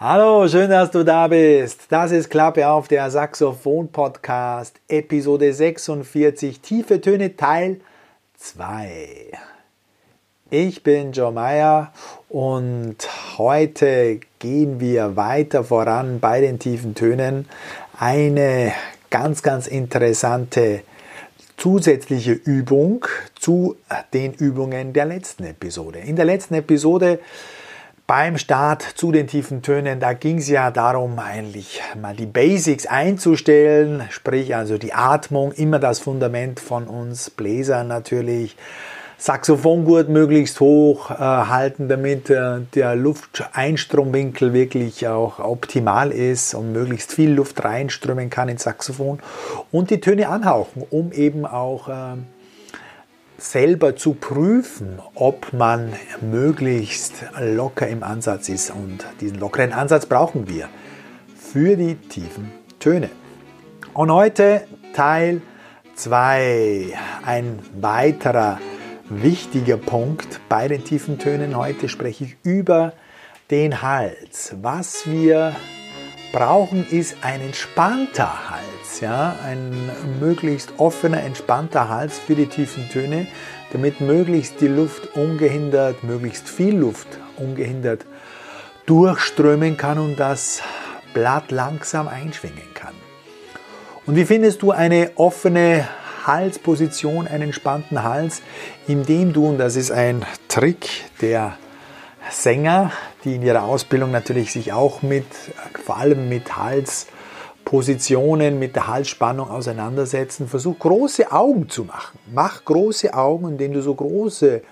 Hallo, schön, dass du da bist. Das ist Klappe auf der Saxophon Podcast, Episode 46, Tiefe Töne Teil 2. Ich bin Joe Meyer und heute gehen wir weiter voran bei den tiefen Tönen. Eine ganz, ganz interessante zusätzliche Übung zu den Übungen der letzten Episode. In der letzten Episode beim Start zu den tiefen Tönen, da ging es ja darum, eigentlich mal die Basics einzustellen, sprich also die Atmung, immer das Fundament von uns Bläsern natürlich. Saxophongurt möglichst hoch äh, halten, damit äh, der Lufteinstromwinkel wirklich auch optimal ist und möglichst viel Luft reinströmen kann ins Saxophon und die Töne anhauchen, um eben auch äh, selber zu prüfen, ob man möglichst locker im Ansatz ist. Und diesen lockeren Ansatz brauchen wir für die tiefen Töne. Und heute Teil 2, ein weiterer wichtiger Punkt bei den tiefen Tönen. Heute spreche ich über den Hals. Was wir brauchen, ist ein entspannter Hals, ja, ein möglichst offener, entspannter Hals für die tiefen Töne, damit möglichst die Luft ungehindert, möglichst viel Luft ungehindert durchströmen kann und das Blatt langsam einschwingen kann. Und wie findest du eine offene Halsposition, einen entspannten Hals, indem du, und das ist ein Trick der Sänger, die in ihrer Ausbildung natürlich sich auch mit, vor allem mit Halspositionen, mit der Halsspannung auseinandersetzen. Versuch große Augen zu machen. Mach große Augen, indem du so große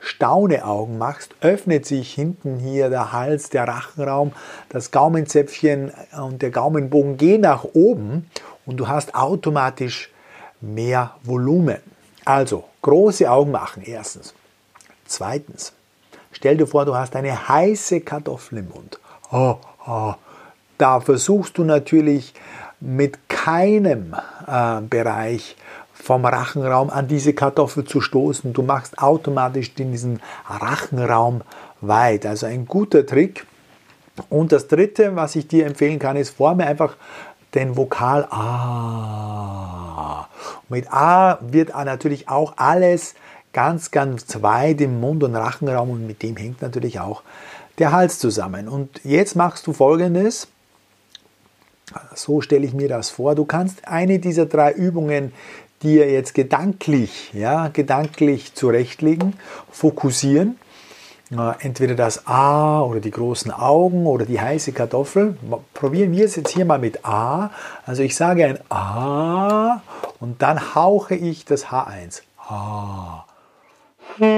Stauneaugen machst, öffnet sich hinten hier der Hals, der Rachenraum, das Gaumenzäpfchen und der Gaumenbogen gehen nach oben und du hast automatisch mehr Volumen. Also große Augen machen, erstens. Zweitens, Stell dir vor, du hast eine heiße Kartoffel im Mund. Oh, oh. Da versuchst du natürlich mit keinem äh, Bereich vom Rachenraum an diese Kartoffel zu stoßen. Du machst automatisch diesen Rachenraum weit. Also ein guter Trick. Und das dritte, was ich dir empfehlen kann, ist, forme einfach den Vokal A. Mit A wird natürlich auch alles ganz, ganz weit im Mund- und Rachenraum und mit dem hängt natürlich auch der Hals zusammen. Und jetzt machst du folgendes. So stelle ich mir das vor. Du kannst eine dieser drei Übungen dir jetzt gedanklich, ja, gedanklich zurechtlegen, fokussieren. Entweder das A oder die großen Augen oder die heiße Kartoffel. Probieren wir es jetzt hier mal mit A. Also ich sage ein A und dann hauche ich das H1. A. Und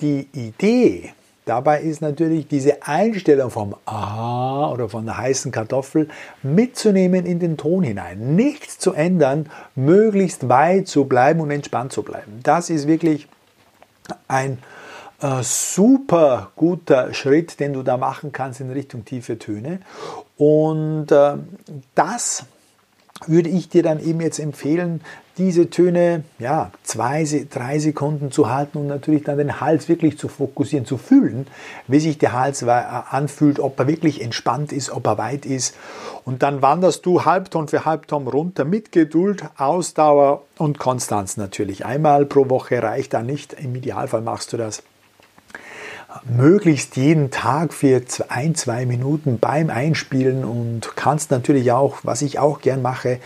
die Idee Dabei ist natürlich diese Einstellung vom A oder von der heißen Kartoffel mitzunehmen in den Ton hinein. Nichts zu ändern, möglichst weit zu bleiben und entspannt zu bleiben. Das ist wirklich ein äh, super guter Schritt, den du da machen kannst in Richtung tiefe Töne. Und äh, das würde ich dir dann eben jetzt empfehlen, diese Töne ja, zwei, drei Sekunden zu halten und natürlich dann den Hals wirklich zu fokussieren, zu fühlen, wie sich der Hals äh, anfühlt, ob er wirklich entspannt ist, ob er weit ist. Und dann wanderst du Halbton für Halbton runter mit Geduld, Ausdauer und Konstanz natürlich. Einmal pro Woche reicht da nicht. Im Idealfall machst du das möglichst jeden Tag für ein, zwei Minuten beim Einspielen und kannst natürlich auch, was ich auch gern mache,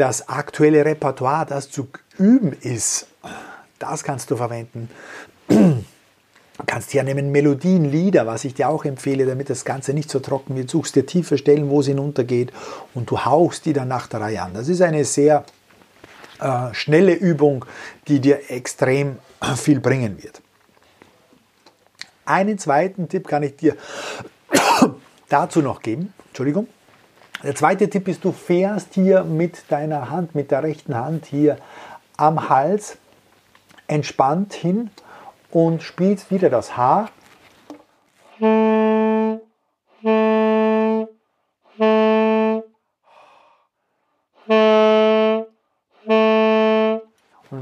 das aktuelle Repertoire, das zu üben ist, das kannst du verwenden. Du kannst hier nehmen Melodien, Lieder, was ich dir auch empfehle, damit das Ganze nicht so trocken wird. Suchst dir tiefe Stellen, wo es hinuntergeht und du hauchst die dann nach der Reihe an. Das ist eine sehr äh, schnelle Übung, die dir extrem viel bringen wird. Einen zweiten Tipp kann ich dir dazu noch geben. Entschuldigung. Der zweite Tipp ist, du fährst hier mit deiner Hand, mit der rechten Hand hier am Hals entspannt hin und spielst wieder das H. Und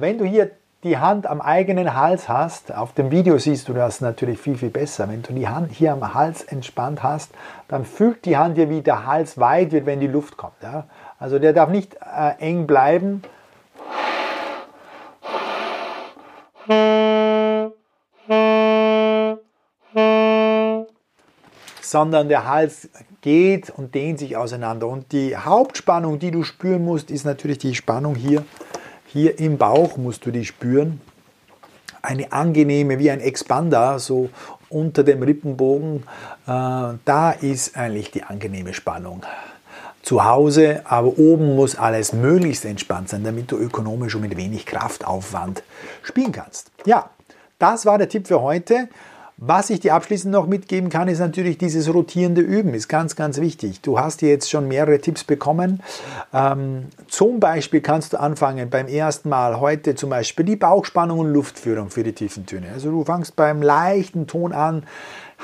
wenn du hier die Hand am eigenen Hals hast, auf dem Video siehst du das natürlich viel, viel besser. Wenn du die Hand hier am Hals entspannt hast, dann fühlt die Hand hier, wie der Hals weit wird, wenn die Luft kommt. Ja? Also der darf nicht äh, eng bleiben. sondern der Hals geht und dehnt sich auseinander. Und die Hauptspannung, die du spüren musst, ist natürlich die Spannung hier hier im Bauch musst du die spüren. Eine angenehme, wie ein Expander, so unter dem Rippenbogen. Äh, da ist eigentlich die angenehme Spannung. Zu Hause, aber oben muss alles möglichst entspannt sein, damit du ökonomisch und mit wenig Kraftaufwand spielen kannst. Ja, das war der Tipp für heute. Was ich dir abschließend noch mitgeben kann, ist natürlich dieses rotierende Üben, ist ganz, ganz wichtig. Du hast jetzt schon mehrere Tipps bekommen. Ähm, zum Beispiel kannst du anfangen beim ersten Mal heute zum Beispiel die Bauchspannung und Luftführung für die tiefen Töne. Also du fangst beim leichten Ton an,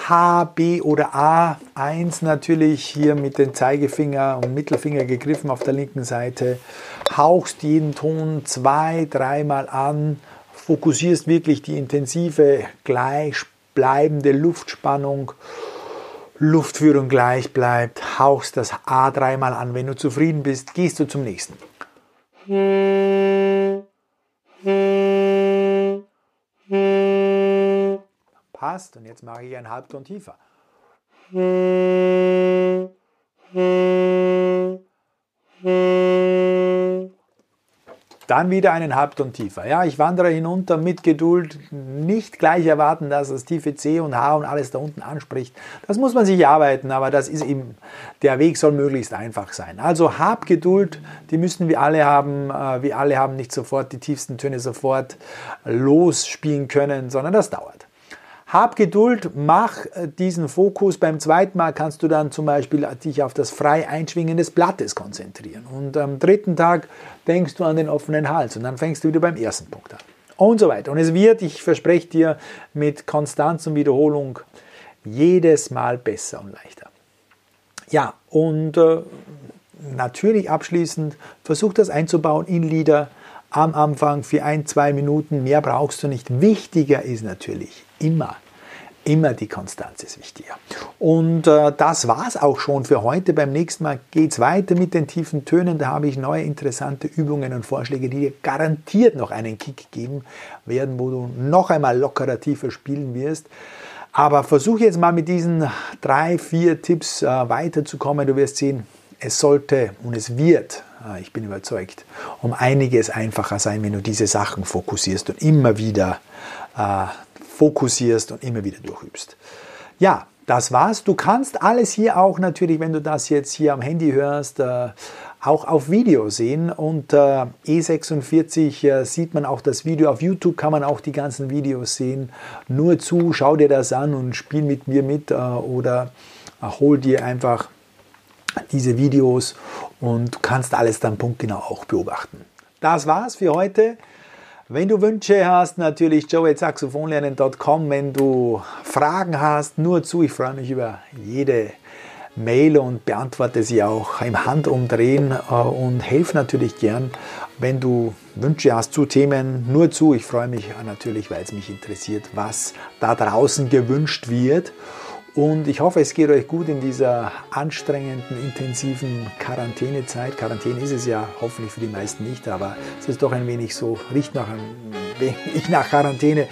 H, B oder A. Eins natürlich hier mit den Zeigefinger und Mittelfinger gegriffen auf der linken Seite. Hauchst jeden Ton zwei, dreimal an. Fokussierst wirklich die intensive Gleichspannung bleibende Luftspannung, Luftführung gleich bleibt, hauchst das A dreimal an. Wenn du zufrieden bist, gehst du zum nächsten. Passt. Und jetzt mache ich einen Halbton tiefer. Dann wieder einen Halbton tiefer. Ja, ich wandere hinunter mit Geduld, nicht gleich erwarten, dass das tiefe C und H und alles da unten anspricht. Das muss man sich arbeiten, aber das ist eben, der Weg soll möglichst einfach sein. Also hab Geduld, die müssen wir alle haben. Äh, wir alle haben nicht sofort die tiefsten Töne sofort losspielen können, sondern das dauert. Hab Geduld, mach äh, diesen Fokus. Beim zweiten Mal kannst du dann zum Beispiel dich auf das frei Einschwingen des Blattes konzentrieren. Und am dritten Tag denkst du an den offenen Hals und dann fängst du wieder beim ersten Punkt an. Und so weiter. Und es wird, ich verspreche dir, mit Konstanz und Wiederholung jedes Mal besser und leichter. Ja, und äh, natürlich abschließend, versuch das einzubauen in Lieder am Anfang für ein, zwei Minuten. Mehr brauchst du nicht. Wichtiger ist natürlich immer Immer die Konstanz ist wichtiger. Und äh, das war es auch schon für heute. Beim nächsten Mal geht es weiter mit den tiefen Tönen. Da habe ich neue interessante Übungen und Vorschläge, die dir garantiert noch einen Kick geben werden, wo du noch einmal lockerer, tiefer spielen wirst. Aber versuche jetzt mal mit diesen drei, vier Tipps äh, weiterzukommen. Du wirst sehen, es sollte und es wird, äh, ich bin überzeugt, um einiges einfacher sein, wenn du diese Sachen fokussierst und immer wieder äh, fokussierst und immer wieder durchübst. Ja, das war's. Du kannst alles hier auch natürlich, wenn du das jetzt hier am Handy hörst, äh, auch auf Video sehen. Und äh, E46 äh, sieht man auch das Video. Auf YouTube kann man auch die ganzen Videos sehen. Nur zu, schau dir das an und spiel mit mir mit oder hol dir einfach diese Videos und kannst alles dann punktgenau auch beobachten. Das war's für heute. Wenn du Wünsche hast, natürlich joe.saxophonlernen.com. Wenn du Fragen hast, nur zu. Ich freue mich über jede Mail und beantworte sie auch im Handumdrehen äh, und helfe natürlich gern. Wenn du Wünsche hast zu Themen, nur zu. Ich freue mich natürlich, weil es mich interessiert, was da draußen gewünscht wird. Und ich hoffe, es geht euch gut in dieser anstrengenden, intensiven Quarantänezeit. Quarantäne ist es ja hoffentlich für die meisten nicht, aber es ist doch ein wenig so, riecht nach, wenig nach Quarantäne,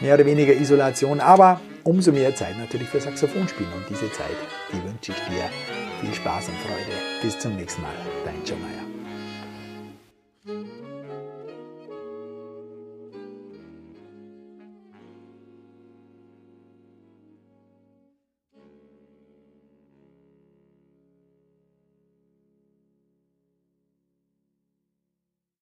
mehr oder weniger Isolation. Aber umso mehr Zeit natürlich für Saxophonspielen. Und diese Zeit, die wünsche ich dir. Viel Spaß und Freude. Bis zum nächsten Mal. Dein Joe Meyer.